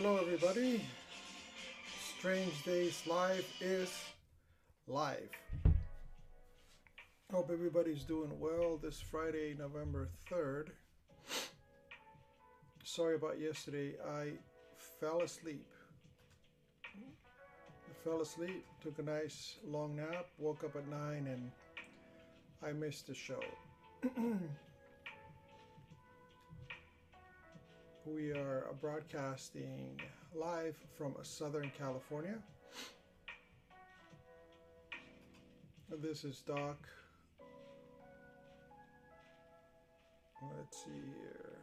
Hello, everybody. Strange Days Live is live. Hope everybody's doing well this Friday, November 3rd. Sorry about yesterday. I fell asleep. I fell asleep, took a nice long nap, woke up at 9, and I missed the show. we are broadcasting live from Southern California. This is Doc. Let's see here.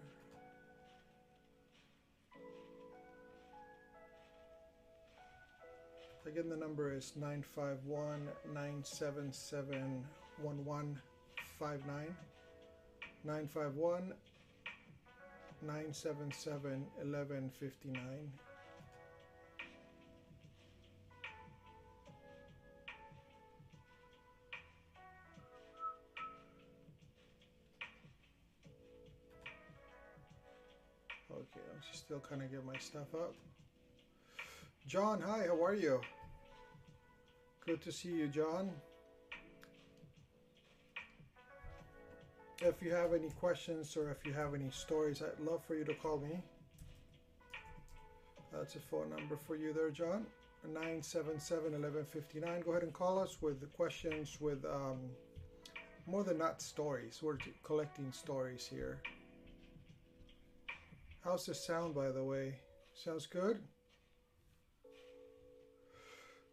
Again, the number is 951 977 1159. 951 977 1159. Okay, I'm still kind of get my stuff up. John, hi, how are you? Good to see you, John. If you have any questions or if you have any stories, I'd love for you to call me. That's a phone number for you there, John. 977 1159. Go ahead and call us with questions, with um, more than not stories. We're collecting stories here. How's the sound, by the way? Sounds good?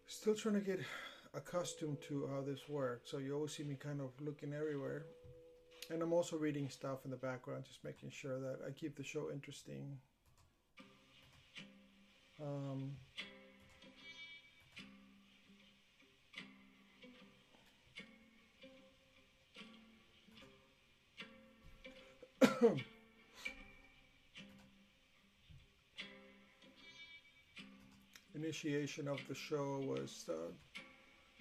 Still trying to get accustomed to how this works. So you always see me kind of looking everywhere. And I'm also reading stuff in the background, just making sure that I keep the show interesting. Um, initiation of the show was uh,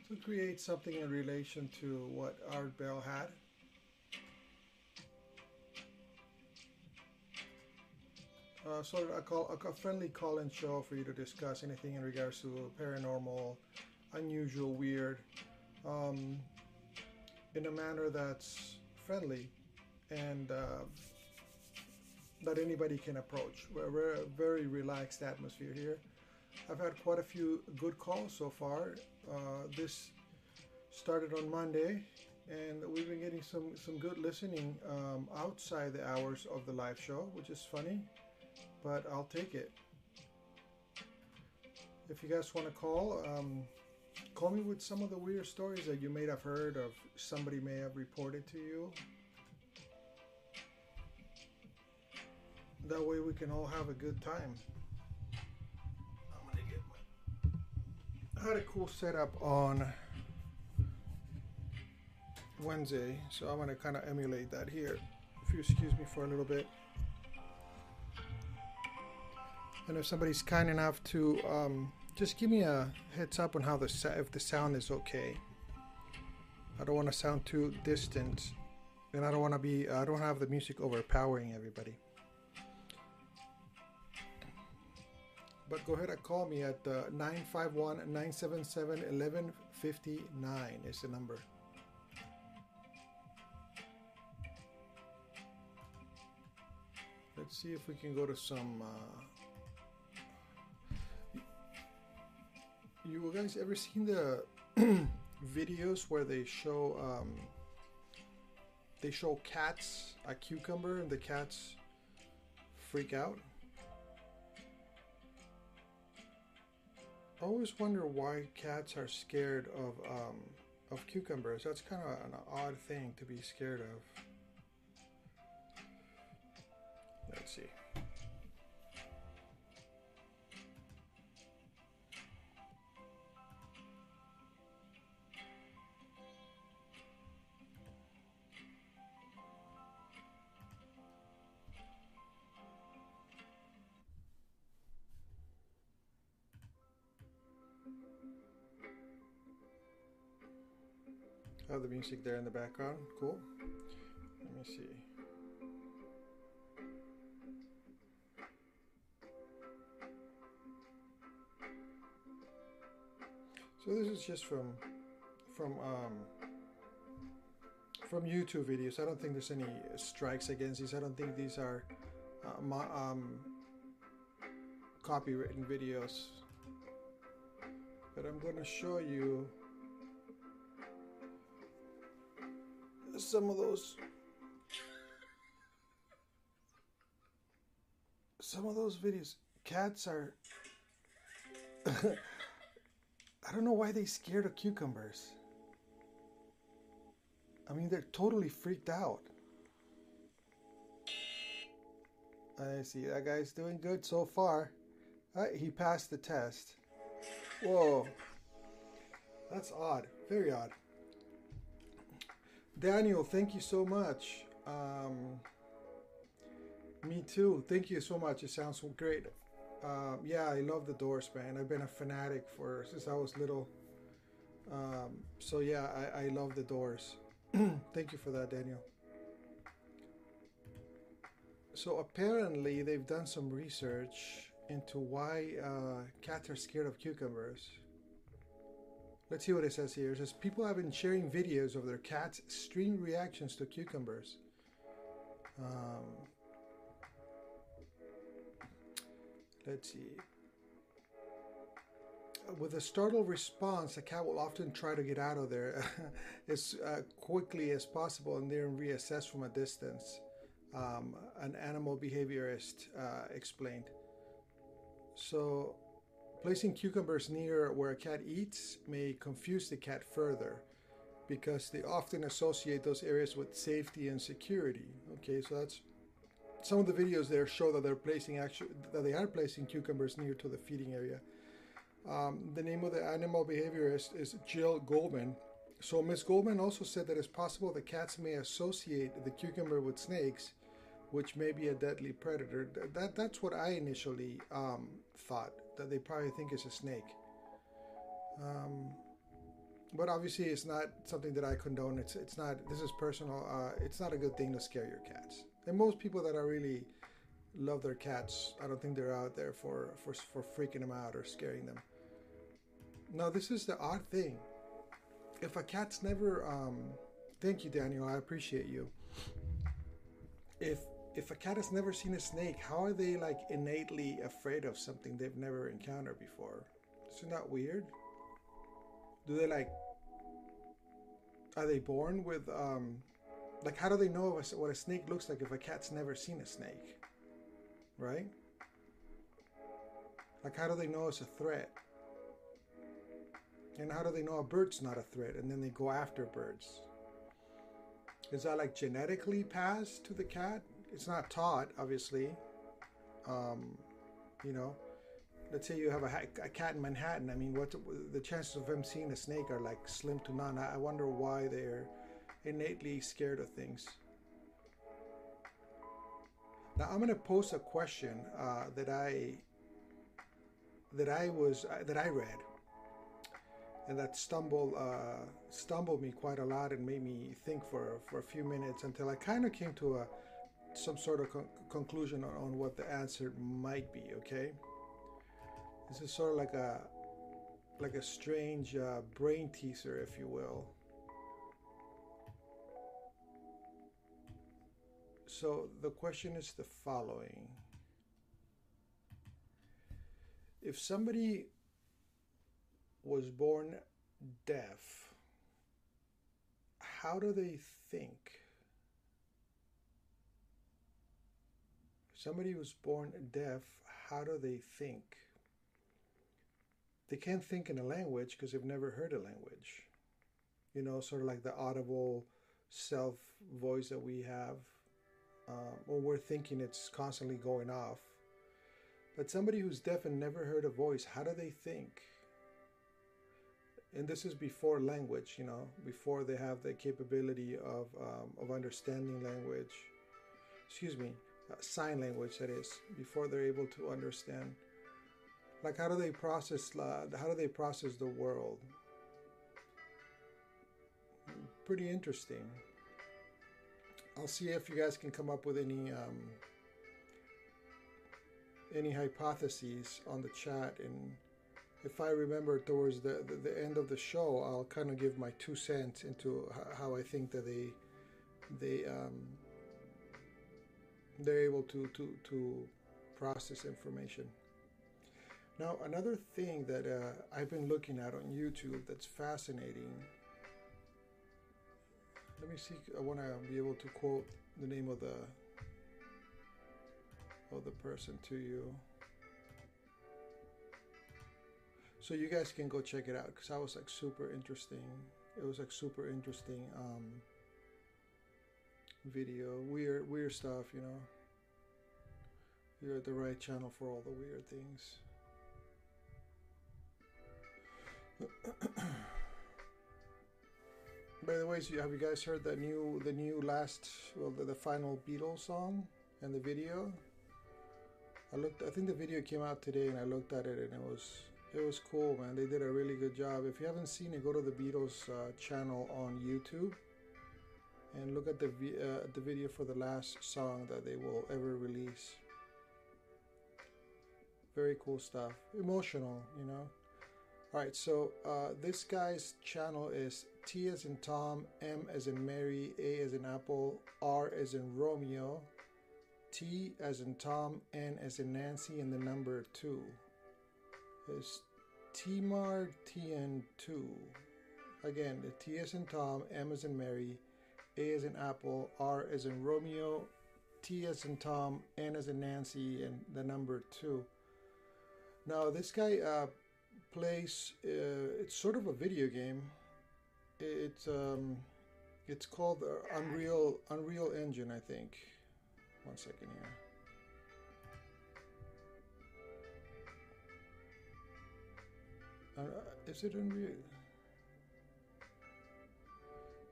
to create something in relation to what Art Bell had. Uh, sort of a, call, a friendly call-in show for you to discuss anything in regards to paranormal, unusual, weird, um, in a manner that's friendly and uh, that anybody can approach. We're, we're a very relaxed atmosphere here. I've had quite a few good calls so far. Uh, this started on Monday, and we've been getting some some good listening um, outside the hours of the live show, which is funny but I'll take it. If you guys want to call, um, call me with some of the weird stories that you may have heard of somebody may have reported to you. That way we can all have a good time. I'm gonna get my. I had a cool setup on Wednesday, so I'm gonna kind of emulate that here. If you excuse me for a little bit. And if somebody's kind enough to um, just give me a heads up on how the if the sound is okay. I don't want to sound too distant, and I don't want to be. I don't have the music overpowering everybody. But go ahead and call me at uh, 951 977 1159 is the number. Let's see if we can go to some. Uh, you guys ever seen the videos where they show um, they show cats a cucumber and the cats freak out? I always wonder why cats are scared of um, of cucumbers. That's kind of an odd thing to be scared of. Let's see. music there in the background. Cool. Let me see. So this is just from from um, from YouTube videos. I don't think there's any strikes against these. I don't think these are uh, my, um, copywritten videos. But I'm going to show you some of those some of those videos cats are I don't know why they scared of cucumbers. I mean, they're totally freaked out. I see that guy's doing good so far. Uh, he passed the test. Whoa. That's odd. Very odd. Daniel, thank you so much. Um, me too. Thank you so much. It sounds so great. Um, yeah, I love the Doors, man. I've been a fanatic for since I was little. Um, so yeah, I, I love the Doors. Thank you for that, Daniel. So apparently, they've done some research into why uh, cats are scared of cucumbers. Let's see what it says here. It says people have been sharing videos of their cats' extreme reactions to cucumbers. Um, let's see. With a startled response, a cat will often try to get out of there as uh, quickly as possible and then reassess from a distance, um, an animal behaviorist uh, explained. So, placing cucumbers near where a cat eats may confuse the cat further because they often associate those areas with safety and security. Okay, so that's some of the videos there show that they're placing actually that they are placing cucumbers near to the feeding area. Um, the name of the animal behaviorist is Jill Goldman. So Ms. Goldman also said that it's possible that cats may associate the cucumber with snakes, which may be a deadly predator. That that's what I initially um, thought that they probably think is a snake. Um, but obviously, it's not something that I condone. It's it's not. This is personal. Uh, it's not a good thing to scare your cats. And most people that are really love their cats, I don't think they're out there for for for freaking them out or scaring them. Now, this is the odd thing. If a cat's never, um, thank you, Daniel. I appreciate you. If if a cat has never seen a snake, how are they like innately afraid of something they've never encountered before? Isn't that weird? Do they like? Are they born with um, like how do they know what a snake looks like if a cat's never seen a snake? Right? Like how do they know it's a threat? And how do they know a bird's not a threat and then they go after birds? Is that like genetically passed to the cat? It's not taught, obviously. Um, you know, let's say you have a, a, cat in Manhattan. I mean, what the chances of him seeing a snake are like slim to none. I, wonder why they're innately scared of things. Now I'm going to post a question uh, that I that I was uh, that I read and that stumbled uh, stumbled me quite a lot and made me think for for a few minutes until I kind of came to a some sort of con- conclusion on, on, what the answer might be. Okay, this is sort of like a like a strange uh, brain teaser, if you will. So the question is the following. If somebody was born deaf, how do they think? Somebody who's born deaf, how do they think? They can't think in a language because they've never heard a language. You know, sort of like the audible self voice that we have um, we're thinking it's constantly going off. But somebody who's deaf and never heard a voice, how do they think? And this is before language, you know, before they have the capability of, um, of understanding language. Excuse me, sign language, that is, before they're able to understand. Like, how do they process? Uh, how do they process the world? Pretty interesting. I'll see if you guys can come up with any um, any hypotheses on the chat and if I remember towards the, the, the end of the show, I'll kind of give my two cents into how I think that they they um, they're able to to to process information. Now, another thing that uh, I've been looking at on YouTube that's fascinating. Let me see. I want to be able to quote the name of the of the person to you. So you guys can go check it out because that was like super interesting. It was like super interesting um, video. Weird, weird stuff, you know. You're at the right channel for all the weird things. By the way, so have you guys heard the new, the new last, well, the, the final Beatles song and the video? I looked. I think the video came out today, and I looked at it, and it was it was cool, man. They did a really good job. If you haven't seen it, go to the Beatles uh, channel on YouTube and look at the uh, the video for the last song that they will ever release. Very cool stuff. Emotional, you know. All right, so uh, this guy's channel is T as in Tom, M as in Mary, A as in Apple, R as in Romeo, T as in Tom, N as in Nancy, and the number two is Timar TN2. Again, the T as in Tom, M as in Mary, A as in Apple, R as in Romeo, T as in Tom, N as in Nancy, and the number two. Now, this guy uh, plays, uh, it's sort of a video game. It's, um, it's called Unreal, Unreal Engine, I think. One second here. Uh, is it Unreal?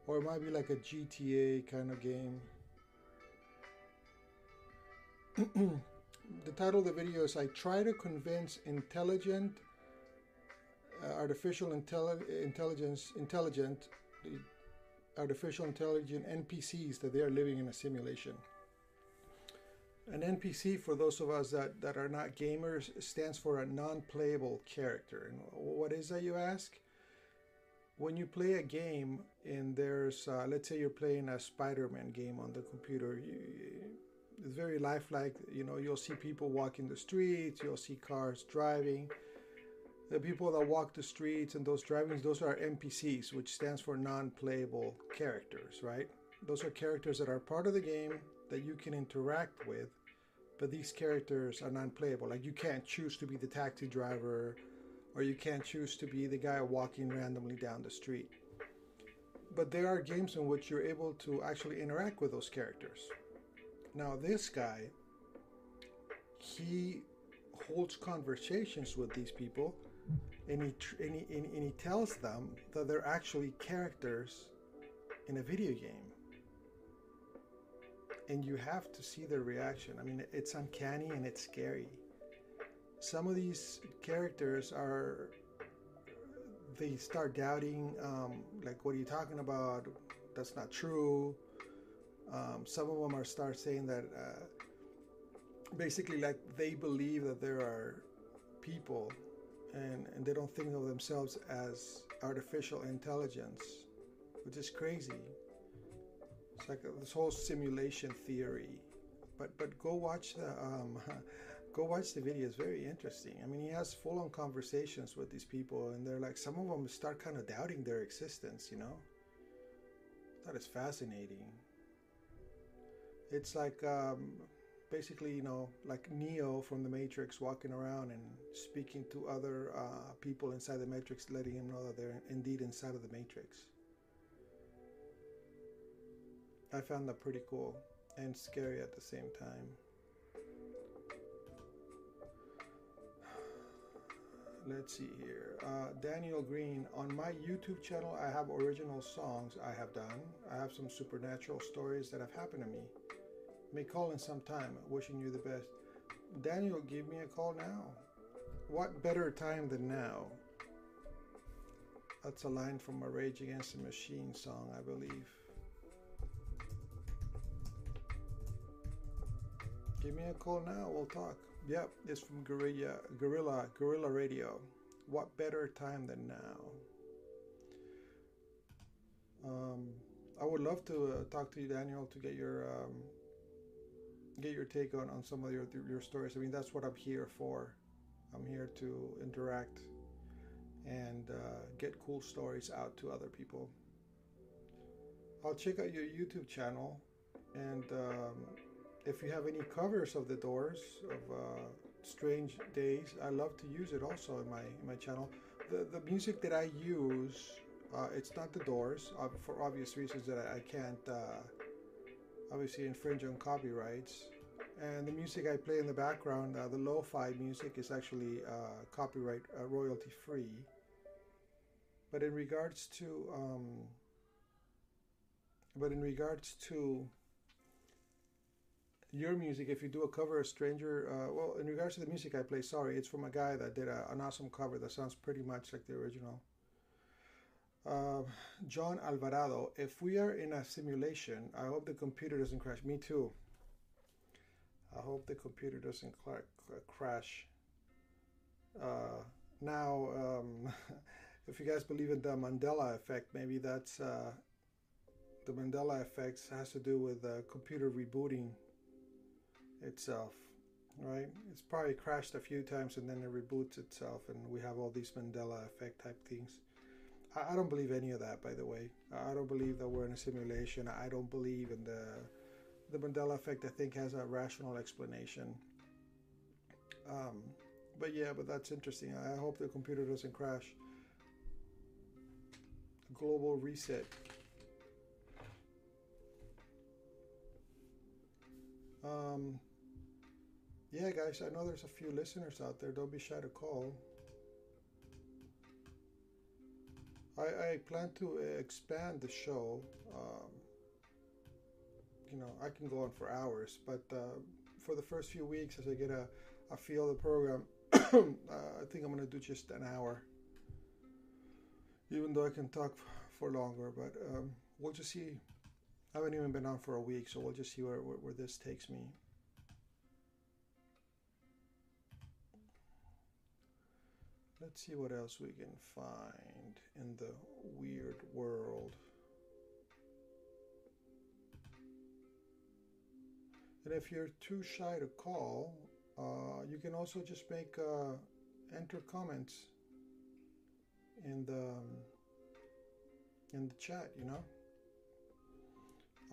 Or it might be like a GTA kind of game. the title of the video is I try to convince intelligent uh, artificial intelli- intelligence intelligent artificial intelligent NPCs that they are living in a simulation. An NPC, for those of us that, that are not gamers, stands for a non playable character. And what is that, you ask? When you play a game and there's, uh, let's say you're playing a Spider Man game on the computer, you, it's very lifelike. You know, you'll see people walking the streets, you'll see cars driving. The people that walk the streets and those drivings, those are NPCs, which stands for non playable characters, right? Those are characters that are part of the game that you can interact with but these characters are non-playable. Like you can't choose to be the taxi driver, or you can't choose to be the guy walking randomly down the street. But there are games in which you're able to actually interact with those characters. Now, this guy, he holds conversations with these people, and he and he, and he tells them that they're actually characters in a video game and you have to see their reaction. I mean, it's uncanny and it's scary. Some of these characters are, they start doubting, um, like, what are you talking about? That's not true. Um, some of them are start saying that, uh, basically, like, they believe that there are people and, and they don't think of themselves as artificial intelligence, which is crazy. It's like this whole simulation theory. But but go watch the um, go watch the video. It's very interesting. I mean, he has full on conversations with these people, and they're like some of them start kind of doubting their existence. You know, that is fascinating. It's like um, basically, you know, like Neo from the Matrix walking around and speaking to other uh, people inside the Matrix, letting him know that they're indeed inside of the Matrix. I found that pretty cool and scary at the same time. Let's see here. Uh, Daniel Green, on my YouTube channel, I have original songs I have done. I have some supernatural stories that have happened to me. May call in some time. Wishing you the best. Daniel, give me a call now. What better time than now? That's a line from a Rage Against the Machine song, I believe. Give me a call now. We'll talk. Yep, it's from Guerrilla, Gorilla, Guerrilla Radio. what better time than now? Um, I would love to uh, talk to you, Daniel, to get your um, get your take on, on some of your your stories. I mean, that's what I'm here for. I'm here to interact and uh, get cool stories out to other people. I'll check out your YouTube channel, and um, if you have any covers of the Doors of uh, Strange Days, I love to use it also in my in my channel. The the music that I use, uh, it's not the Doors uh, for obvious reasons that I, I can't uh, obviously infringe on copyrights. And the music I play in the background, uh, the lo-fi music, is actually uh, copyright royalty free. But in regards to um, but in regards to your music, if you do a cover of Stranger, uh, well, in regards to the music I play, sorry, it's from a guy that did a, an awesome cover that sounds pretty much like the original. Uh, John Alvarado, if we are in a simulation, I hope the computer doesn't crash. Me too. I hope the computer doesn't cl- cl- crash. Uh, now, um, if you guys believe in the Mandela effect, maybe that's uh, the Mandela effect has to do with the computer rebooting itself, right? It's probably crashed a few times and then it reboots itself, and we have all these Mandela effect type things. I, I don't believe any of that, by the way. I don't believe that we're in a simulation. I don't believe in the the Mandela effect. I think has a rational explanation. Um, but yeah, but that's interesting. I hope the computer doesn't crash. Global reset. Um, yeah, guys, I know there's a few listeners out there. Don't be shy to call. I, I plan to expand the show. Um, you know, I can go on for hours, but uh, for the first few weeks, as I get a, a feel of the program, uh, I think I'm going to do just an hour. Even though I can talk for longer, but um, we'll just see. I haven't even been on for a week, so we'll just see where, where, where this takes me. Let's see what else we can find in the weird world. And if you're too shy to call, uh, you can also just make uh, enter comments in the um, in the chat. You know,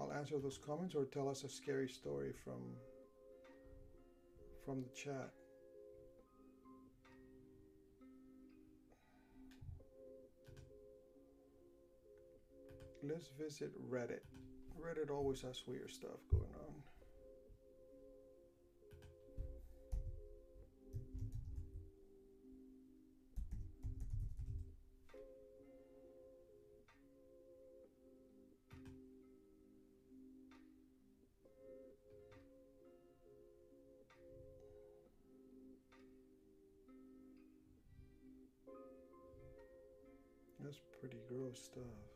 I'll answer those comments or tell us a scary story from from the chat. Let's visit Reddit. Reddit always has weird stuff going on. That's pretty gross stuff.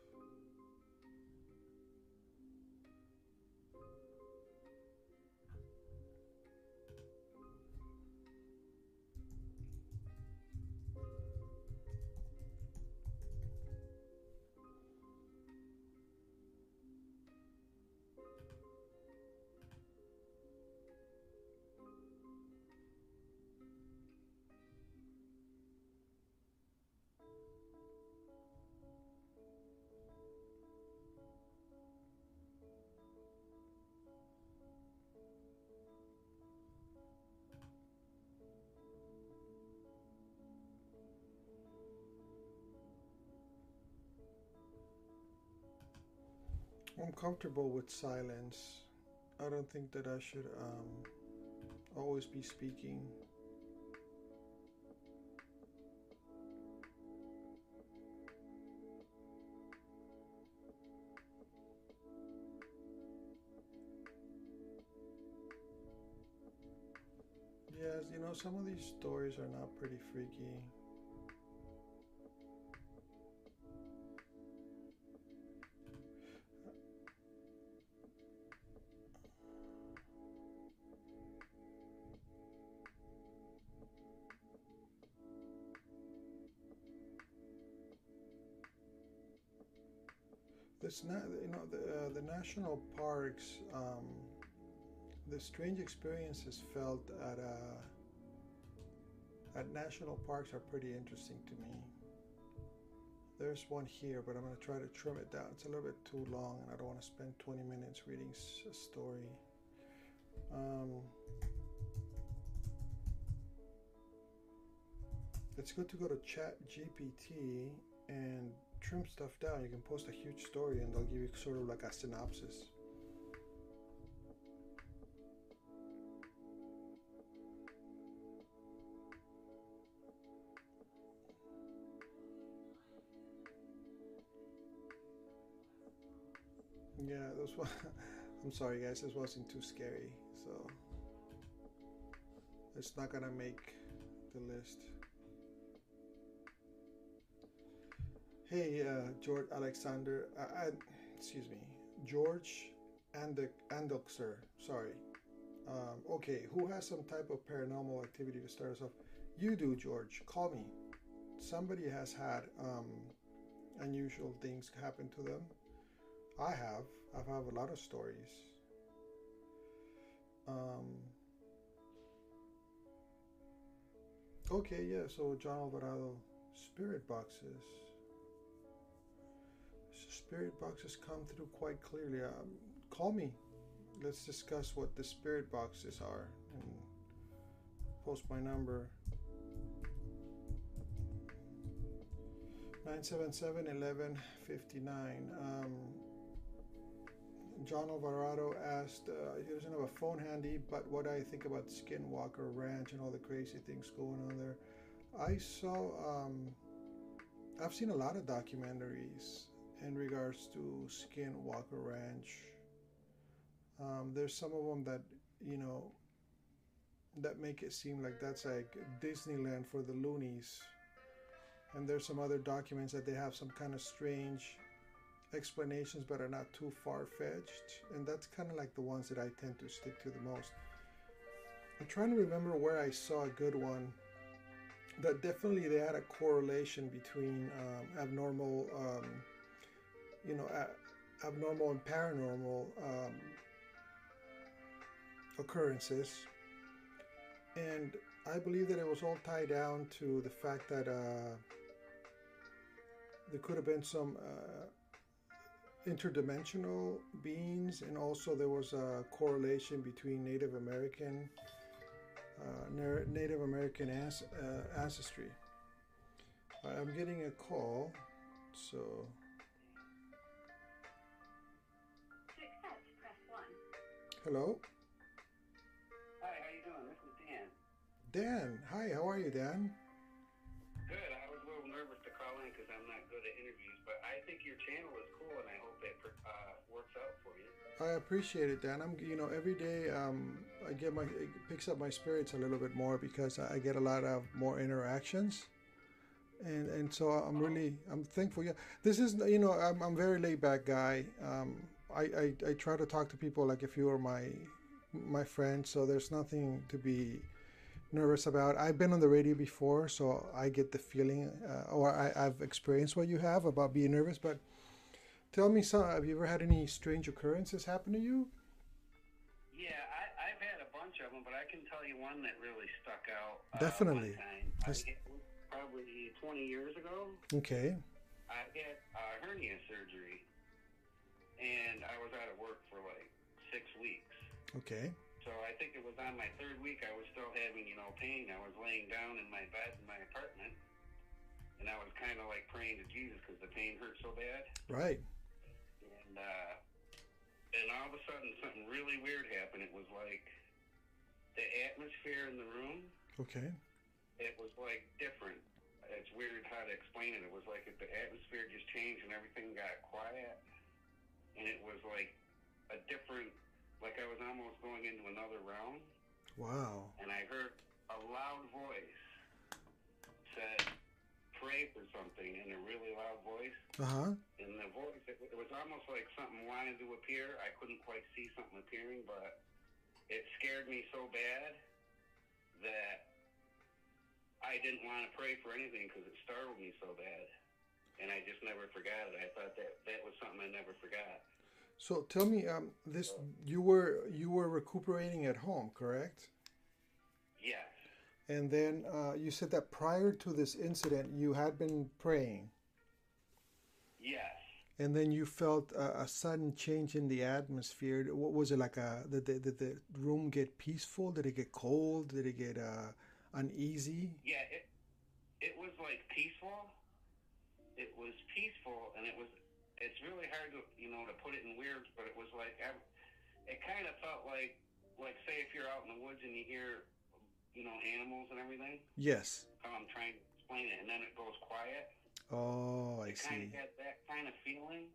I'm comfortable with silence. I don't think that I should um, always be speaking. Yes, you know, some of these stories are not pretty freaky. You know the uh, the national parks. Um, the strange experiences felt at uh, at national parks are pretty interesting to me. There's one here, but I'm going to try to trim it down. It's a little bit too long, and I don't want to spend 20 minutes reading a story. Um, it's good to go to Chat GPT and trim stuff down. You can post a huge story, and they'll give you sort of like a synopsis. Yeah, those was. I'm sorry, guys. This wasn't too scary, so it's not gonna make the list. Hey, uh, George Alexander. Uh, uh, excuse me, George Andok, Andoxer. Sorry. Um, okay, who has some type of paranormal activity to start us off? You do, George. Call me. Somebody has had um, unusual things happen to them. I have. I've have a lot of stories. Um, okay, yeah. So John Alvarado, spirit boxes. Spirit boxes come through quite clearly. Um, call me. Let's discuss what the spirit boxes are and post my number 977 1159. Um, John Alvarado asked, uh, he doesn't have a phone handy, but what I think about Skinwalker Ranch and all the crazy things going on there. I saw, um, I've seen a lot of documentaries in regards to Skinwalker Ranch. Um, there's some of them that, you know, that make it seem like that's like Disneyland for the loonies. And there's some other documents that they have some kind of strange explanations but are not too far-fetched and that's kind of like the ones that i tend to stick to the most i'm trying to remember where i saw a good one that definitely they had a correlation between um, abnormal um, you know abnormal and paranormal um, occurrences and i believe that it was all tied down to the fact that uh, there could have been some uh, interdimensional beings, and also there was a correlation between Native American uh, Native American uh, ancestry. I'm getting a call, so. Hello. Hi, how you doing? This is Dan. Dan, hi. How are you, Dan? Good. I was a little nervous to call in because I'm not good at interviews, but I think your channel is cool, and I hope it uh, works out for you. I appreciate it, Dan. I'm, you know, every day um, I get my it picks up my spirits a little bit more because I get a lot of more interactions, and and so I'm really I'm thankful. Yeah, this is you know I'm I'm a very laid back guy. Um, I, I I try to talk to people like if you were my my friend, so there's nothing to be nervous about. I've been on the radio before, so I get the feeling, uh, or I, I've experienced what you have about being nervous, but. Tell me some. Have you ever had any strange occurrences happen to you? Yeah, I, I've had a bunch of them, but I can tell you one that really stuck out. Uh, Definitely. One time. I probably 20 years ago, Okay. I had uh, hernia surgery, and I was out of work for like six weeks. Okay. So I think it was on my third week. I was still having, you know, pain. I was laying down in my bed in my apartment, and I was kind of like praying to Jesus because the pain hurt so bad. Right. and uh, and all of a sudden something really weird happened. It was like the atmosphere in the room. Okay. It was like different. It's weird how to explain it. It was like if the atmosphere just changed and everything got quiet, and it was like a different, like I was almost going into another realm. Wow. And I heard a loud voice said, "Pray for something," in a really loud voice. Uh huh. And the voice, it, it was almost like something wanted to appear. I couldn't quite see something appearing, but it scared me so bad that I didn't want to pray for anything because it startled me so bad. And I just never forgot it. I thought that that was something I never forgot. So tell me, um, this you were you were recuperating at home, correct? Yes. And then uh, you said that prior to this incident, you had been praying, Yes. and then you felt a, a sudden change in the atmosphere. What was it like? A did the, did the room get peaceful? Did it get cold? Did it get uh, uneasy? Yeah. It it was like peaceful. It was peaceful, and it was. It's really hard to you know to put it in words, but it was like I, it kind of felt like like say if you're out in the woods and you hear you know animals and everything. Yes. How I'm trying to explain it, and then it goes quiet. Oh, I It kind see. of had that kind of feeling,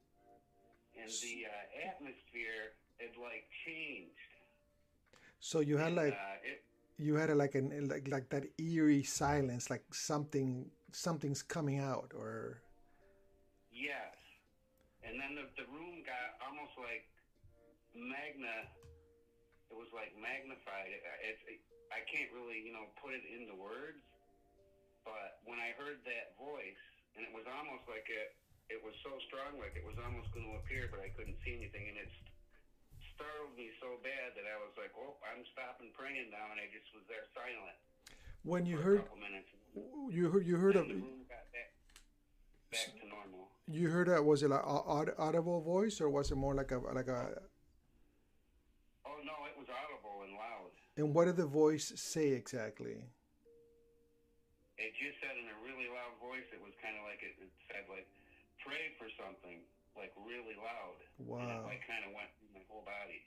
and the uh, atmosphere had like changed. So you had And, like uh, it, you had a, like an like like that eerie silence, like something something's coming out, or yes, and then the the room got almost like magna. It was like magnified. Uh, it, it, it, I can't really you know put it into words, but when I heard that voice, and it was almost like it it was so strong, like it was almost going to appear, but I couldn't see anything, and it st- startled me so bad that I was like, "Oh, I'm stopping praying now," and I just was there silent when you heard you heard you heard of and the room got back to normal. you heard that was it like audible voice or was it more like a like a Oh no, it was audible and loud. and what did the voice say exactly? It just said in a really loud voice. It was kind of like it, it said like, "Pray for something," like really loud. And it Wow, like kind of went through my whole body,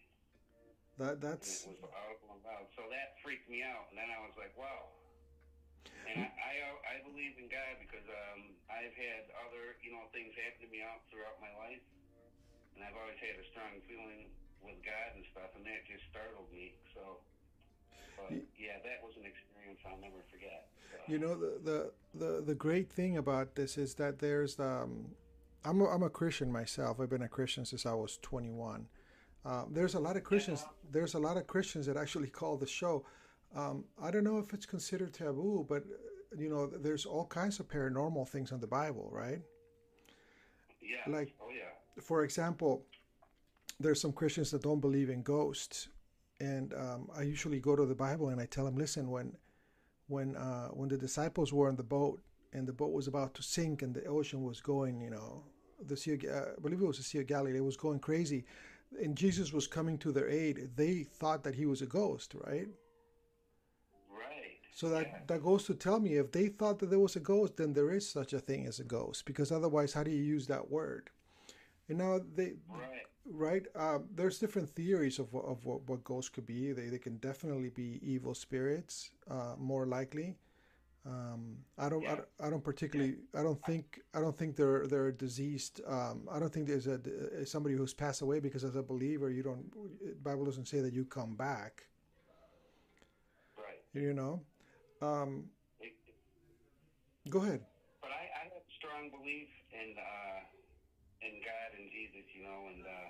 that and that's it was audible and loud. So that freaked me out. And then I was like, "Wow." And I, I I believe in God because um I've had other you know things happen to me out throughout my life, and I've always had a strong feeling with God and stuff, and that just startled me. So, but yeah, that was an experience I'll never forget. So. you know the, the the the great thing about this is that there's um I'm a, I'm a Christian myself. I've been a Christian since I was 21. Um, there's a lot of Christians. There's a lot of Christians that actually call the show. Um, I don't know if it's considered taboo, but you know, there's all kinds of paranormal things in the Bible, right? Yeah. Like- oh yeah. For example, there's some Christians that don't believe in ghosts, and um, I usually go to the Bible and I tell them, listen, when when uh, when the disciples were in the boat and the boat was about to sink and the ocean was going, you know, the sea, of, uh, I believe it was the Sea of Galilee, it was going crazy, and Jesus was coming to their aid. They thought that he was a ghost, right? So that Yeah. that goes to tell me if they thought that there was a ghost, then there is such a thing as a ghost. Because otherwise, how do you use that word? And now they Right. right um, there's different theories of, what- of what, what ghosts could be they, they can definitely be evil spirits uh, more likely um, I don't, I Yeah. don't I don't particularly I don't think I don't think they're they're diseased um, I don't think there's a somebody who's passed away because as a believer you don't Bible doesn't say that you come back Right. you know um, It, go ahead but I, I have strong belief in uh, in God and Jesus, you know, and uh,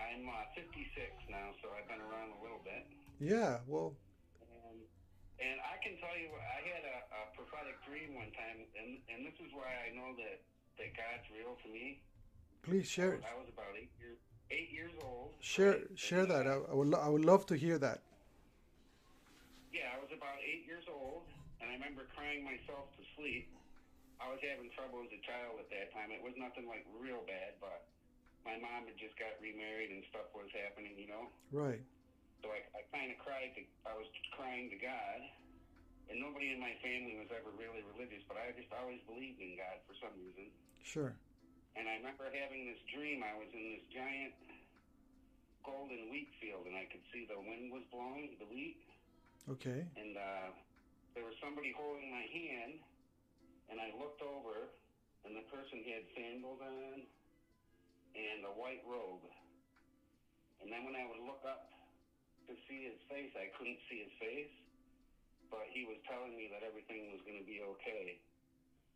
I'm uh, 56 now, so I've been around a little bit. yeah well And, and I can tell you, I had a, a prophetic dream one time, and, and this is why I know that, that God's real to me. please share it. I was about eight years eight years old. share right? share And, that I, I would I would love to hear that Yeah, I was about eight years old, and I remember crying myself to sleep. I was having trouble as a child at that time. It was nothing like real bad, but my mom had just got remarried and stuff was happening, you know. right So I, I kind of cried. To, I was crying to God, and nobody in my family was ever really religious, but I just always believed in God for some reason. sure And I remember having this dream. I was in this giant golden wheat field, and I could see the wind was blowing the wheat, okay and uh, there was somebody holding my hand, and I looked over, and the person had sandals on and a white robe. And then when I would look up to see his face, I couldn't see his face, but he was telling me that everything was going to be okay.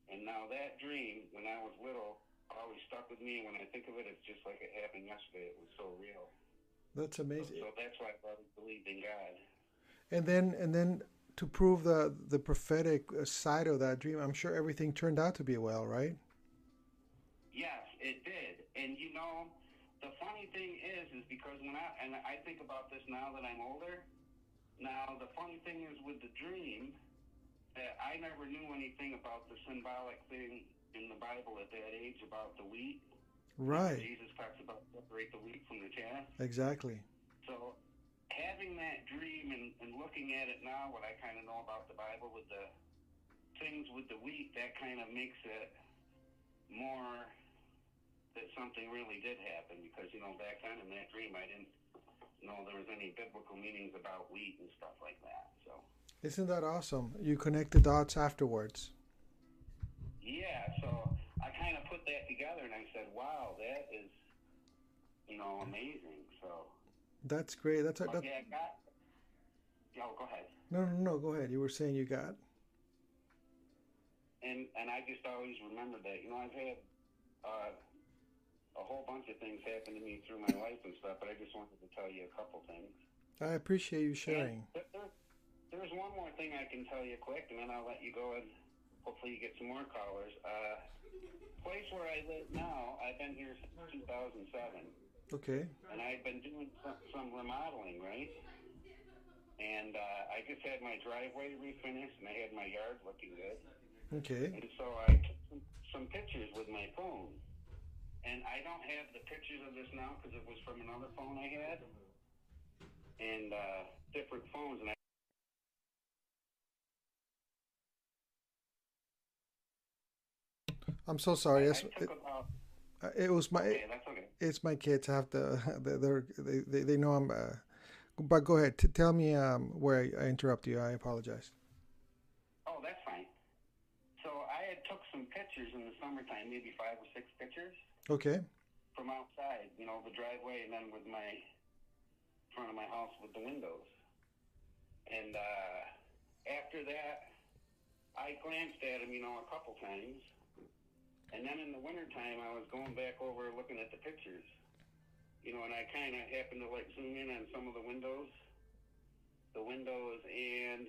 And now that dream, when I was little, always stuck with me. And when I think of it, it's just like it happened yesterday. It was so real. that's So, amazing so that's why I've always believed in God. And then and then to prove the the prophetic side of that dream, I'm sure everything turned out to be well, right? Yes, it did. And you know, the funny thing is, is because when I and I think about this now that I'm older. Now the funny thing is with the dream that I never knew anything about the symbolic thing in the Bible at that age about the wheat. Right. Jesus talks about separate the wheat from the chaff. Exactly. So having that dream and, and looking at it now, what I kind of know about the Bible with the things with the wheat, that kind of makes it more that something really did happen because you know back then in that dream I didn't know there was any biblical meanings about wheat and stuff like that. So Isn't that awesome? You connect the dots afterwards. yeah, so I kind of put that together and I said, wow, that is you know amazing. So That's great. That's a, but that, yeah, got. Oh, go ahead. no, no, no. Go ahead. You were saying you got. And and I just always remember that. You know, I've had uh, a whole bunch of things happen to me through my life and stuff, but I just wanted to tell you a couple things. I appreciate you sharing. And there, there's one more thing I can tell you quick, and then I'll let you go and hopefully you get some more callers. Uh, place where I live now, I've been here since 2007, Okay. and I've been doing some, some remodeling, right? And uh, I just had my driveway refinished, and I had my yard looking good. Okay. And so I took some, some pictures with my phone. And I don't have the pictures of this now because it was from another phone I had. And uh, different phones. And I I'm so sorry. I It's, took about. Uh, it was my Okay, that's okay. it's my kids. I have to. They're, they they they know I'm. Uh, but go ahead. T- tell me um, where I, I interrupt you. I apologize. Oh, that's fine. So I had took some pictures in the summertime, maybe five or six pictures Okay. from outside, you know, the driveway, and then with my front of my house with the windows. And uh, after that, I glanced at them, you know, a couple times. And then in the wintertime, I was going back over looking at the pictures. You know, and I kind of happened to like zoom in on some of the windows, the windows, and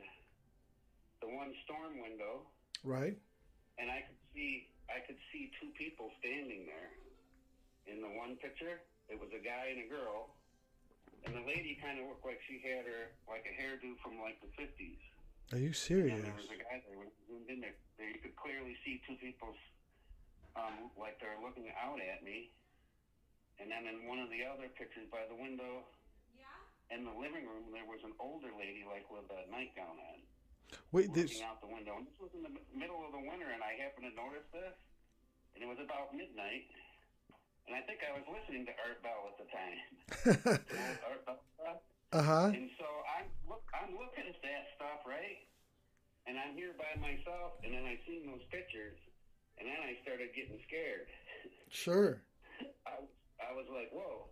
the one storm window, Right. and I could see I could see two people standing there. In the one picture, it was a guy and a girl, and the lady kind of looked like she had her like a hairdo from like the fifties. Are you serious? And there was a guy there when zoomed in there. there. You could clearly see two people's um, like they're looking out at me. And then in one of the other pictures by the window yeah. in the living room, there was an older lady like with a nightgown on Wait. This. looking out the window. And this was in the middle of the winter, and I happened to notice this, and it was about midnight. And I think I was listening to Art Bell at the time. Art Bell uh huh. And so I'm look, I'm looking at that stuff, right? And I'm here by myself, and then I seen those pictures, and then I started getting scared. Sure. I I was like, whoa,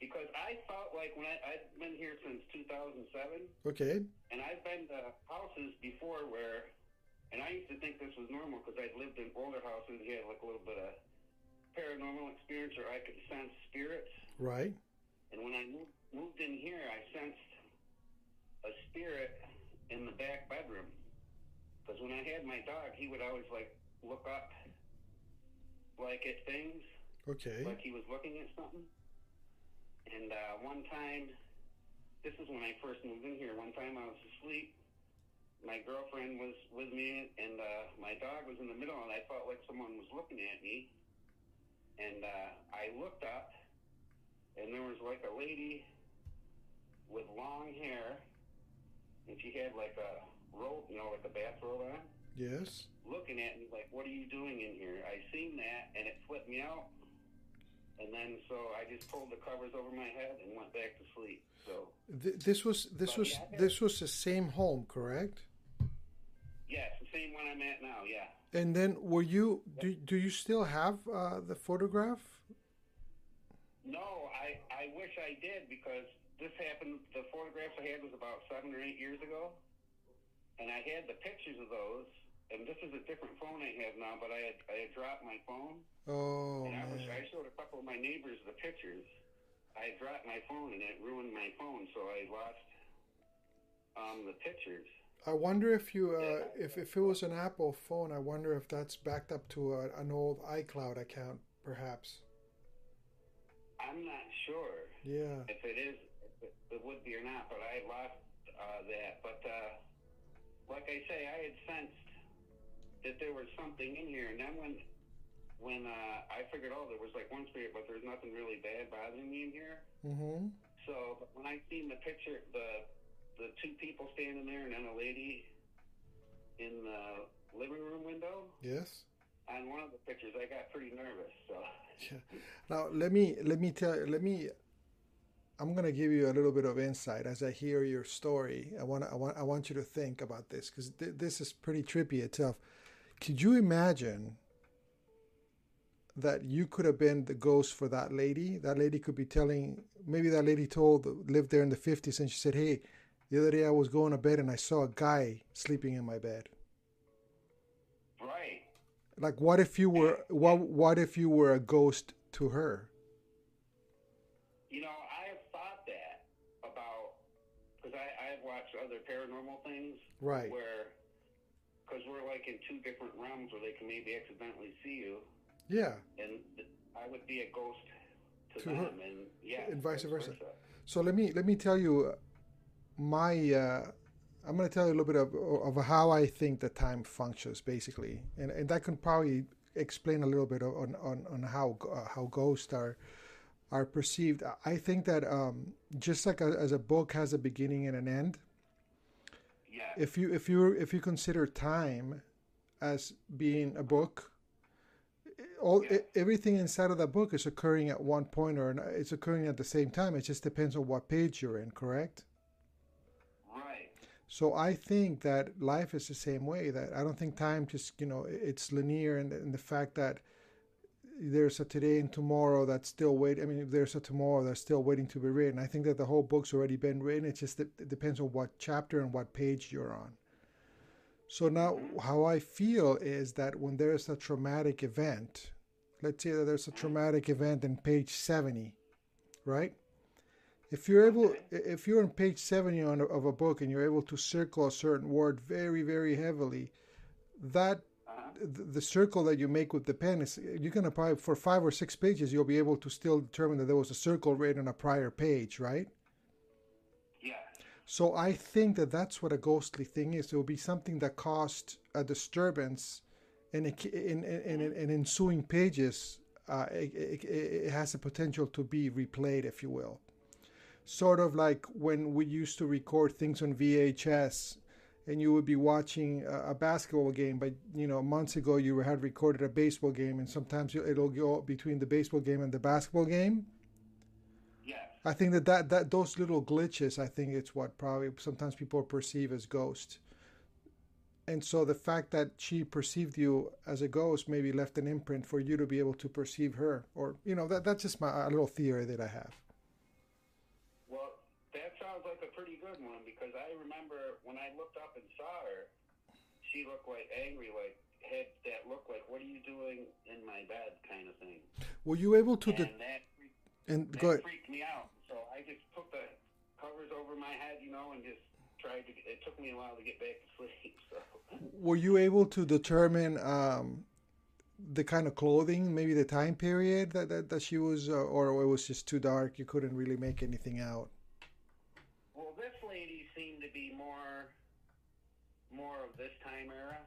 because I felt like when I I've been here since 2007. Okay. And I've been to houses before where, and I used to think this was normal because I'd lived in older houses. You had like a little bit of paranormal experience, or I could sense spirits. Right. And when I moved, moved in here, I sensed a spirit in the back bedroom. Because when I had my dog, he would always like look up, like at things, Okay. like he was looking at something. And uh, one time, this is when I first moved in here. One time I was asleep. My girlfriend was with me, and uh, my dog was in the middle, and I felt like someone was looking at me. And uh, I looked up, and there was like a lady with long hair, and she had like a robe, you know, like a bathrobe on Yes. looking at me like, "What are you doing in here?" I seen that, and it flipped me out. And then so I just pulled the covers over my head and went back to sleep. So Th- this was this But was yeah, this was the same home, correct? yes, the same one I'm at now. Yeah. And then were you do do you still have uh, the photograph? No, I I wish I did because this happened. The photographs I had was about seven or eight years ago, and I had the pictures of those. And this is a different phone I have now, but I had I had dropped my phone. Oh And I wish I showed a couple of my neighbors the pictures. I dropped my phone and it ruined my phone, so I lost um, the pictures. I wonder if you uh, if if it was an Apple phone, I wonder if that's backed up to a, an old iCloud account perhaps. I'm not sure Yeah. if it is, if it, it would be or not, but I lost uh, that. But uh, like I say, I had sensed that there was something in here, and then when when uh, I figured, oh, there was like one spirit, but there's nothing really bad bothering me in here. Mm-hmm. So when I seen the picture, the the two people standing there, and then a lady in the living room window Yes. on one of the pictures, I got pretty nervous. So Now let me let me tell let me. I'm gonna give you a little bit of insight as I hear your story. I want I want I want you to think about this because th- this is pretty trippy itself. Could you imagine that you could have been the ghost for that lady? That lady could be telling. Maybe that lady told lived there in the 50s and she said, "Hey, the other day I was going to bed and I saw a guy sleeping in my bed." right, Like, what if you were what what if you were a ghost to her? you know, I have thought that about because I I've watched other paranormal things Right. where because we're like in two different realms where they can maybe accidentally see you, Yeah. and th- I would be a ghost to, To them, her. and yeah, And vice versa. So let me let me tell you uh, my. Uh, I'm going to tell you a little bit of of how I think the time functions, basically, and and that can probably explain a little bit on on on how uh, how ghosts are are perceived. I think that um, just like a, as a book has a beginning and an end, Yeah, if you if you if you consider time as being a book all Yeah. everything inside of that book is occurring at one point or it's occurring at the same time. It just depends on what page you're in correct? Right, so i think that life is the same way that i don't think time just you know it's linear and, and the fact that there's a today and tomorrow that's still waiting i mean if there's a tomorrow that's still waiting to be written i think that the whole book's already been written it just it depends on what chapter and what page you're on so now how i feel is that when there's a traumatic event let's say that there's a traumatic event in page 70 right if you're able if you're on page 70 on, of a book and you're able to circle a certain word very very heavily that. The the circle that you make with the pen is you can gonna for five or six pages you'll be able to still determine that there was a circle written on a prior page right? Yeah, so i think that that's what a ghostly thing is. It will be something that caused a disturbance and it, in, in, in, in ensuing pages. Uh, it, it, it has the potential to be replayed if you will. Sort of like when we used to record things on vhs and you would be watching a, a basketball game but you know months ago you had recorded a baseball game and sometimes it'll go between the baseball game and the basketball game yeah, I think that, that that those little glitches, I think it's what probably sometimes people perceive as ghosts. And so the fact that she perceived you as a ghost maybe left an imprint for you to be able to perceive her, or you know that that's just my a little theory that I have. Well, that sounds like a pretty good one because I remember when I looked up and saw her, she looked like angry, like had that look like "What are you doing in my bed?" kind of thing, Were you able to? and De- that freaked, and that go ahead. freaked me out. So I just put the covers over my head, you know, and just tried to. It took me a while to get back to sleep. So Were you able to determine um, the kind of clothing, maybe the time period that that, that she was, uh, or it was just too dark? You couldn't really make anything out. well, this lady seemed to be more, more of this time era.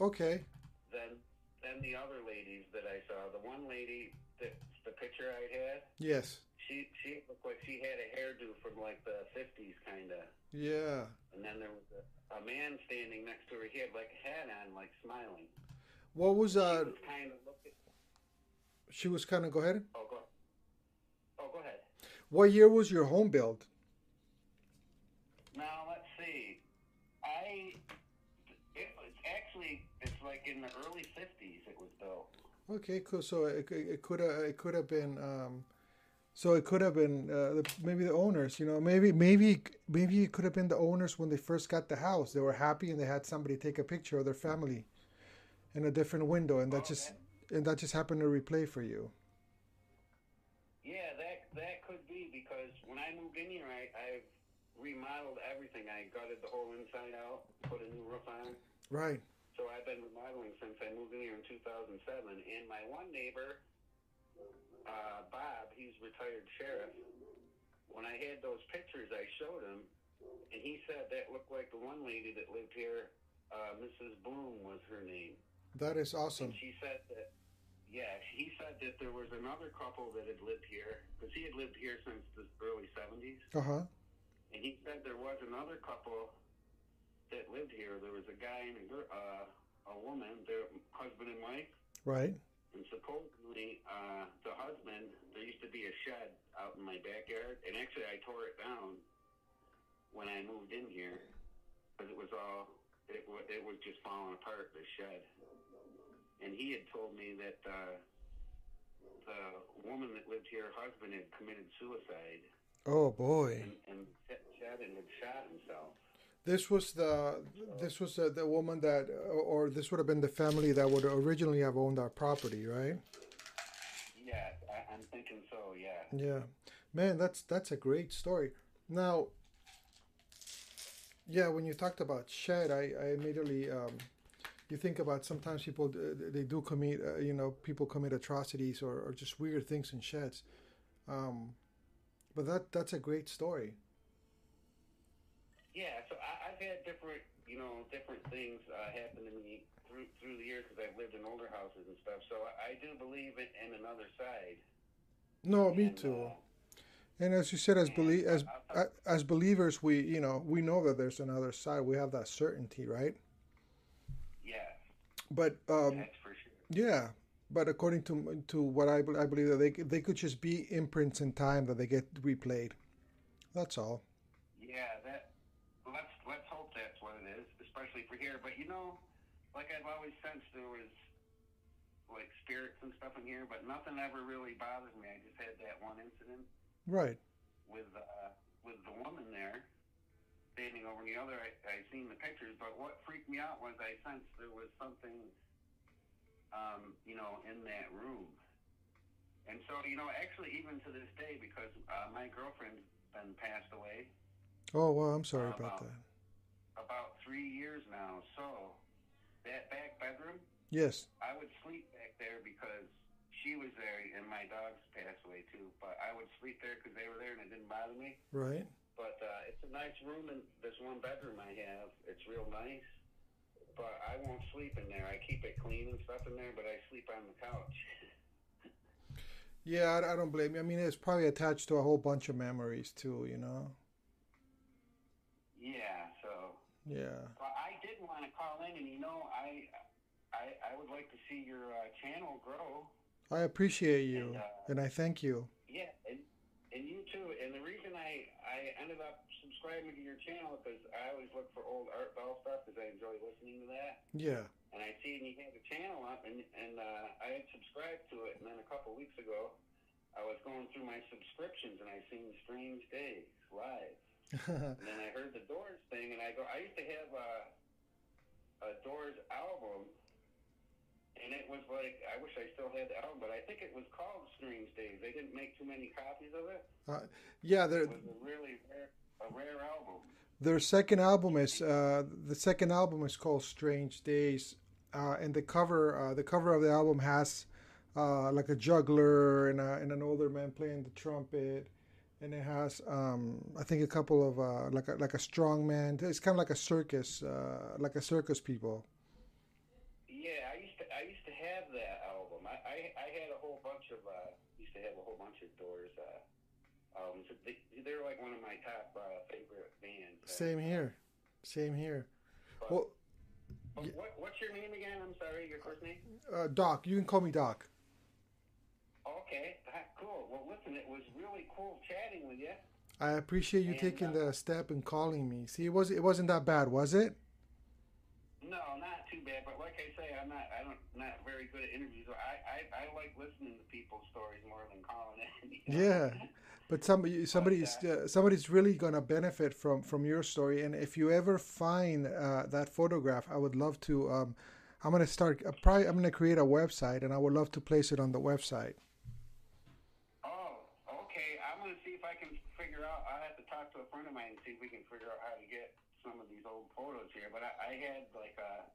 Okay. than than the other ladies that I saw. The one lady that the picture I had, Yes. she she looked like she had a hairdo from like the fifties kind of. Yeah. And then there was a, a man standing next to her. He had like a hat on, like smiling. What was uh? She was kind of looking. She was kind of go ahead. Oh, go. Oh, go ahead. What year was your home built? Now actually. It's like in the early fifties. It was built. Okay, cool. So it it could have it could have been um, so it could have been uh, maybe the owners. You know, maybe maybe maybe it could have been the owners when they first got the house. They were happy and they had somebody take a picture of their family in a different window, and that Oh, just and that just happened to replay for you. Yeah, that that could be because when I moved in here, I I remodeled everything. I gutted the whole inside out, put a new roof on. Right. So I've been remodeling since I moved in here in 2007. And my one neighbor, uh, Bob, he's retired sheriff. When I had those pictures, I showed him, and he said that looked like the one lady that lived here. Uh, Mrs. Bloom was her name. That is awesome. And she said that, yeah, he said that there was another couple that had lived here because he had lived here since the early '70s. Uh huh. And he said there was another couple that lived here. There was a guy and a girl, uh, a woman, their husband and wife. Right. And supposedly, uh, the husband, there used to be a shed out in my backyard, and actually I tore it down when I moved in here because it was all, it, wa- it was just falling apart, the shed. And he had told me that uh, the woman that lived here, her husband had committed suicide Oh boy. and, and Chad had shot himself. This was the this was uh, the woman that, or this would have been the family that would originally have owned our property, right? Yeah, I, I'm thinking so. Yeah. Yeah, man, that's that's a great story. Now, yeah, when you talked about shed, I, I immediately um, you think about sometimes people uh, they do commit, uh, you know, people commit atrocities or, or just weird things in sheds. Um, but that that's a great story. Yeah, so I, I've had different, you know, different things uh, happen to me through through the years because I've lived in older houses and stuff. So I, I do believe in, in another side. No, me too. uh, And as you said, as And, belie- as uh, as believers, we you know we know that there's another side. We have that certainty, right? yeah, But um, that's for sure. yeah, but according to to what I, I believe that they they could just be imprints in time that they get replayed. That's all. Yeah, that. Let's let's hope that's what it is, especially for here. But you know, like I've always sensed there was like spirits and stuff in here, but nothing ever really bothers me. I just had that one incident. Right. with uh, with the woman there standing over the other. I, I seen the pictures, but what freaked me out was I sensed there was something, um, you know, in that room. And so, you know, actually, even to this day, because uh, my girlfriend's been passed away Oh well, I'm sorry Uh, about about- that. About three years now. So that back bedroom, Yes. I would sleep back there because she was there, and my dogs passed away too. But I would sleep there because they were there, and it didn't bother me. Right. But uh, it's a nice room, and this one bedroom I have, it's real nice. But I won't sleep in there. I keep it clean and stuff in there, but I sleep on the couch. Yeah, I, I don't blame you. I mean, it's probably attached to a whole bunch of memories too. You know. yeah, Yeah. but I did want to call in, and you know, I I, I would like to see your uh, channel grow. I appreciate you, And, uh, and I thank you. Yeah, and and you too. And the reason I I ended up subscribing to your channel because I always look for old Art Bell stuff because I enjoy listening to that. Yeah. and I seen you had a channel up, and and uh, I had subscribed to it, and then a couple weeks ago, I was going through my subscriptions, and I seen Strange Days live, and then I heard the Doors thing, and I go, I used to have a a Doors album, and it was like, I wish I still had the album, but I think it was called Strange Days. They didn't make too many copies of it. uh, yeah. There. It was a really rare, a rare album. Their second album is uh, the second album is called Strange Days, uh, and the cover uh, the cover of the album has uh, like a juggler and, a, and an older man playing the trumpet, and it has um, I think a couple of uh, like a, like a strong man. It's kind of like a circus, uh, like a circus people. Yeah, I used to I used to have that album. I I, I had a whole bunch of uh used to have a whole bunch of Doors uh albums. They, they're like one of my top uh, favorite bands. Uh, Same here, same here. But, Well, but what what's your name again? I'm sorry, your first name. uh, Doc, you can call me Doc. Okay, cool. Well, listen, it was really cool chatting with you. I appreciate you And, taking uh, the step and calling me. See, it was it wasn't that bad, was it? No, not too bad. But like I say, I'm not I'm not very good at interviews. I I, I like listening to people's stories more than calling in. you know? Yeah, but somebody somebody's uh, somebody's really gonna benefit from from your story. And if you ever find uh, that photograph, I would love to. Um, I'm gonna start. Uh, probably I'm gonna create a website, and I would love to place it on the website. Oh, okay. I'm gonna see if I can figure out. I have to talk to a friend of mine and see if we can figure out how to get some of these old photos here. But I, I had like uh,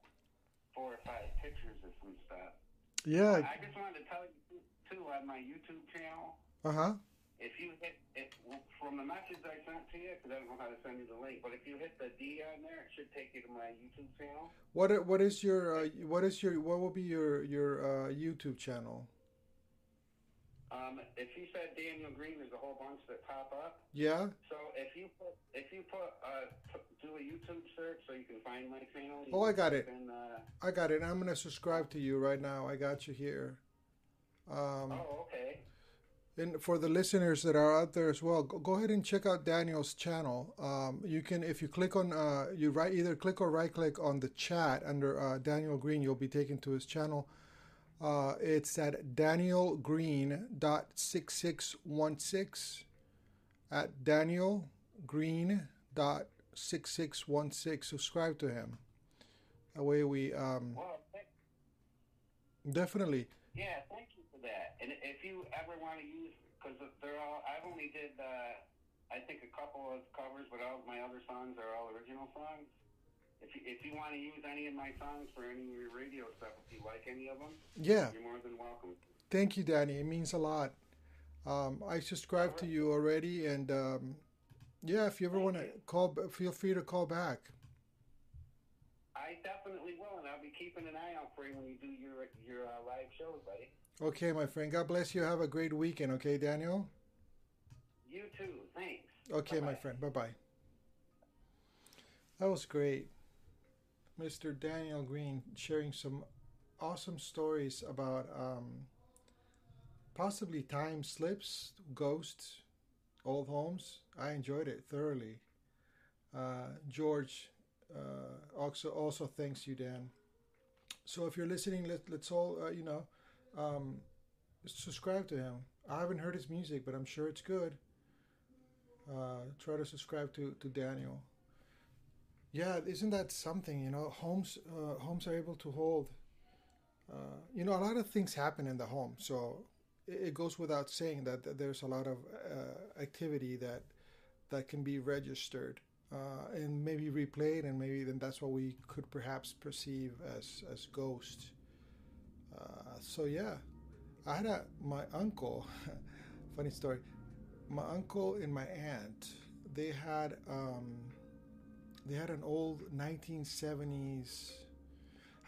four or five pictures of some stuff. Yeah, I just wanted to tell you too on my YouTube channel. Uh huh. If you hit it from the message I sent to you, because I don't know how to send you the link, but if you hit the D on there, it should take you to my YouTube channel. What what is your uh, what is your what will be your your uh, YouTube channel? Um, if you said Daniel Green, there's a whole bunch that pop up. Yeah. So if you put if you put uh, do a YouTube search so you can find my channel. Oh, I got it. Uh, I got it. I'm gonna subscribe to you right now. I got you here. Um, oh, okay. and for the listeners that are out there as well, go, go ahead and check out Daniel's channel. Um, you can, if you click on, uh, you right either click or right click on the chat under uh, Daniel Green, you'll be taken to his channel. Uh, it's at danielgreen.6616 at danielgreen.6616. Subscribe to him. That way we um, Well, definitely. yeah, thank you for that. And if you ever want to use, because they're all, I've only did, uh, I think a couple of covers, but all my other songs are all original songs. If you, if you want to use any of my songs for any of your radio stuff, if you like any of them, Yeah. you're more than welcome. Thank you, Danny. It means a lot. Um, I subscribe to you already, and um, yeah, if you ever want to call, feel free to call back. I definitely will, and I'll be keeping an eye out for you when you do your your uh, live shows, buddy. Okay, my friend. God bless you. Have a great weekend. Okay, Daniel. You too. Thanks. Okay, my Bye-bye. friend. Bye bye. That was great, Mr. Daniel Green, sharing some awesome stories about um, possibly time slips, ghosts, old homes. I enjoyed it thoroughly. Uh, George uh, also also thanks you, Dan. So if you're listening, let, let's all uh, you know um, subscribe to him. I haven't heard his music, but I'm sure it's good. Uh, try to subscribe to, to Daniel. Yeah, isn't that something? You know, homes uh, homes are able to hold. Uh, you know, a lot of things happen in the home, so it, it goes without saying that, that there's a lot of uh, activity that that can be registered uh, and maybe replayed, and maybe then that's what we could perhaps perceive as as ghosts. Uh, so yeah, I had a my uncle. funny story. My uncle and my aunt they had um, they had an old 1970s.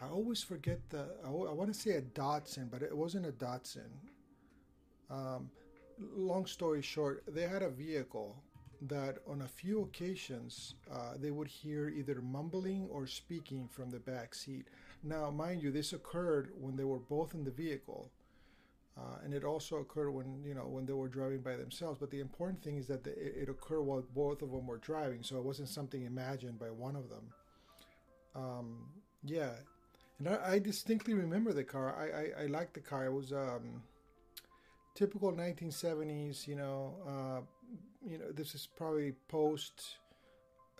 I always forget the. I, want to say a Datsun, but it wasn't a Datsun. Um, long story short, they had a vehicle that on a few occasions uh, they would hear either mumbling or speaking from the back seat. Now, mind you, this occurred when they were both in the vehicle, uh, and it also occurred when you know when they were driving by themselves. But the important thing is that the, it, occurred while both of them were driving, so it wasn't something imagined by one of them. Um, yeah, and I, I distinctly remember the car. I I, I liked the car. It was um, typical 1970s. You know, uh, you know, this is probably post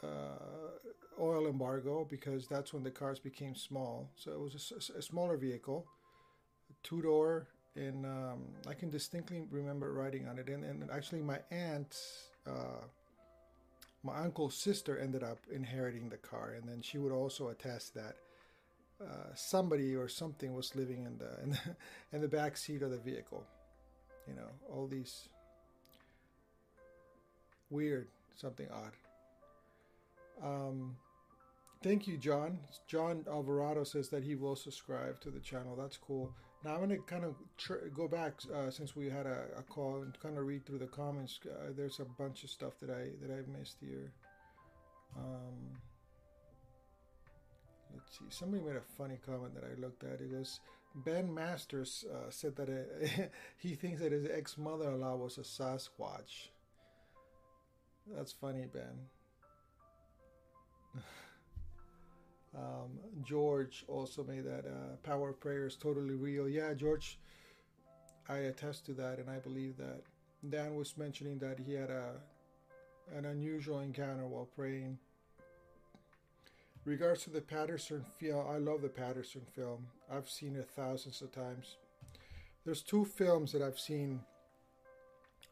uh, oil embargo because that's when the cars became small. So it was a smaller vehicle, two door, and um, I can distinctly remember writing on it. And, and actually, my aunt, uh, my uncle's sister, ended up inheriting the car, and then she would also attest that. Uh, somebody or something was living in the, in the in the back seat of the vehicle. You know, all these weird, something odd. Um, thank you, John. John Alvarado says that he will subscribe to the channel. That's cool. Now I'm gonna kind of tr- go back uh, since we had a, a, call and kind of read through the comments. Uh, there's a bunch of stuff that I that I missed here. Um, let's see. Somebody made a funny comment that I looked at. It goes. Ben Masters uh, said that it, he thinks that his ex mother-in-law was a Sasquatch. That's funny, Ben. um, George also made that uh, power of prayer is totally real. Yeah, George, I attest to that, and I believe that. Dan was mentioning that he had a an unusual encounter while praying. Regards to the Patterson film, I love the Patterson film. I've seen it thousands of times. There's two films that I've seen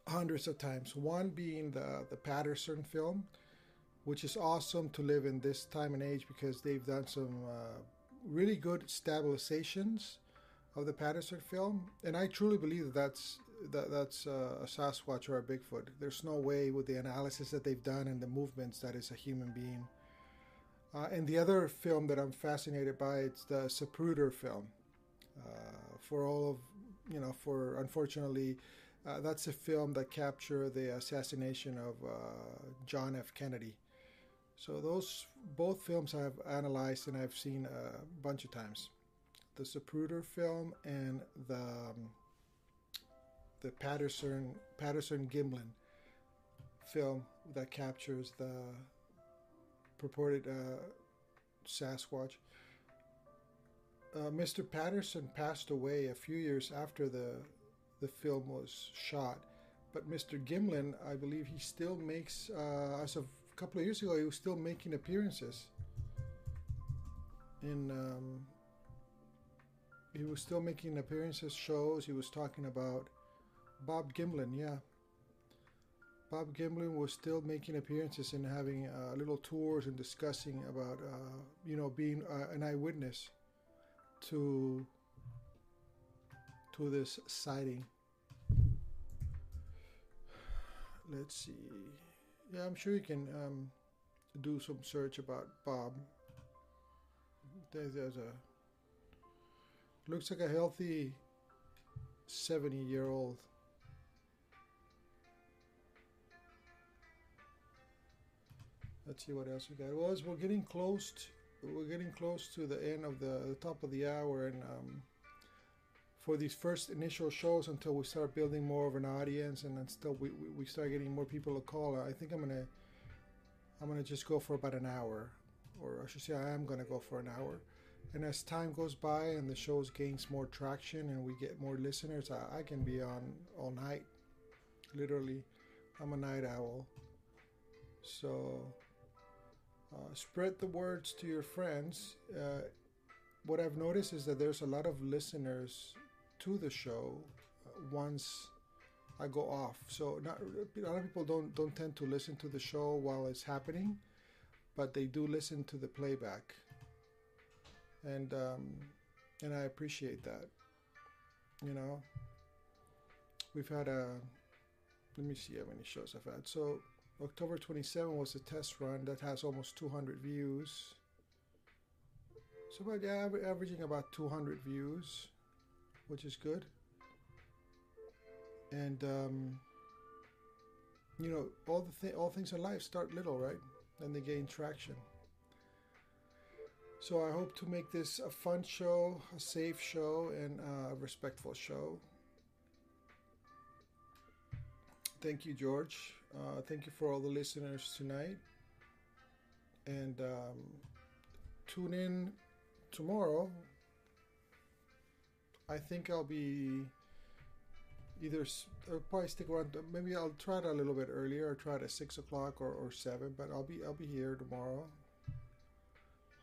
hundreds of times. One being the the Patterson film, which is awesome to live in this time and age because they've done some uh, really good stabilizations of the Patterson film, and I truly believe that that's that that's uh, a Sasquatch or a Bigfoot. There's no way with the analysis that they've done and the movements that is a human being. Uh, and the other film that I'm fascinated by it's the Zapruder film. Uh, for all of you know, for unfortunately, uh, that's a film that captured the assassination of uh, John F. Kennedy. So those both films I've analyzed and I've seen a bunch of times. The Zapruder film and the um, the Patterson Patterson Gimlin film that captures the purported uh, Sasquatch. Uh, Mr. Patterson passed away a few years after the the film was shot, but Mr. Gimlin, I believe, he still makes uh, as of couple of years ago, he was still making appearances. In um, he was still making appearances, shows. He was talking about Bob Gimlin, yeah. Bob Gimlin was still making appearances and having uh, little tours and discussing about, uh, you know, being uh, an eyewitness to to this sighting. Let's see. Yeah, I'm sure you can um, do some search about Bob. There's, there's a looks like a healthy 70 year old let's see what else we got. Well, we're getting close. To, we're getting close to the end of the, the top of the hour, and um, for these first initial shows, until we start building more of an audience, and until we, we, we start getting more people to call, I think I'm gonna I'm gonna just go for about an hour, or I should say I am gonna go for an hour. And as time goes by and the shows gains more traction and we get more listeners, I, I can be on all night. Literally, I'm a night owl. So uh, spread the words to your friends. Uh, what I've noticed is that there's a lot of listeners to the show uh, once I go off. So not, a lot of people don't don't tend to listen to the show while it's happening, but they do listen to the playback, and um, and I appreciate that. You know, we've had a. Let me see how many shows I've had. So October 27 was a test run that has almost 200 views. So about yeah, averaging about 200 views, which is good. And um, you know, all the th- all things in life start little, right? Then they gain traction. So I hope to make this a fun show, a safe show, and a respectful show. Thank you, George. Uh, thank you for all the listeners tonight. And um, tune in tomorrow. I think I'll be either I'll probably stick around. Maybe I'll try it a little bit earlier. Or try it at six o'clock or, or seven. But I'll be I'll be here tomorrow.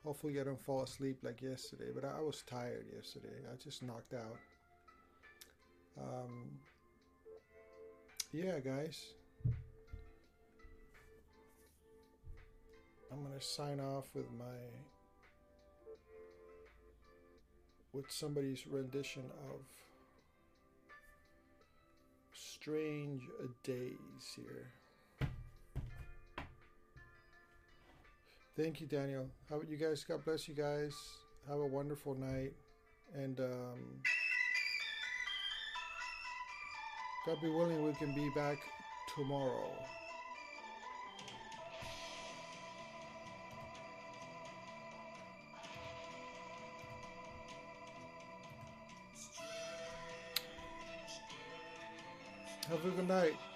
Hopefully I don't fall asleep like yesterday. But I, I was tired yesterday. I just knocked out. Um, yeah, guys. I'm to sign off with my with somebody's rendition of Strange Days here. Thank you, Daniel. How about you guys? God bless you guys. Have a wonderful night. And um, God be willing, we can be back tomorrow. Night.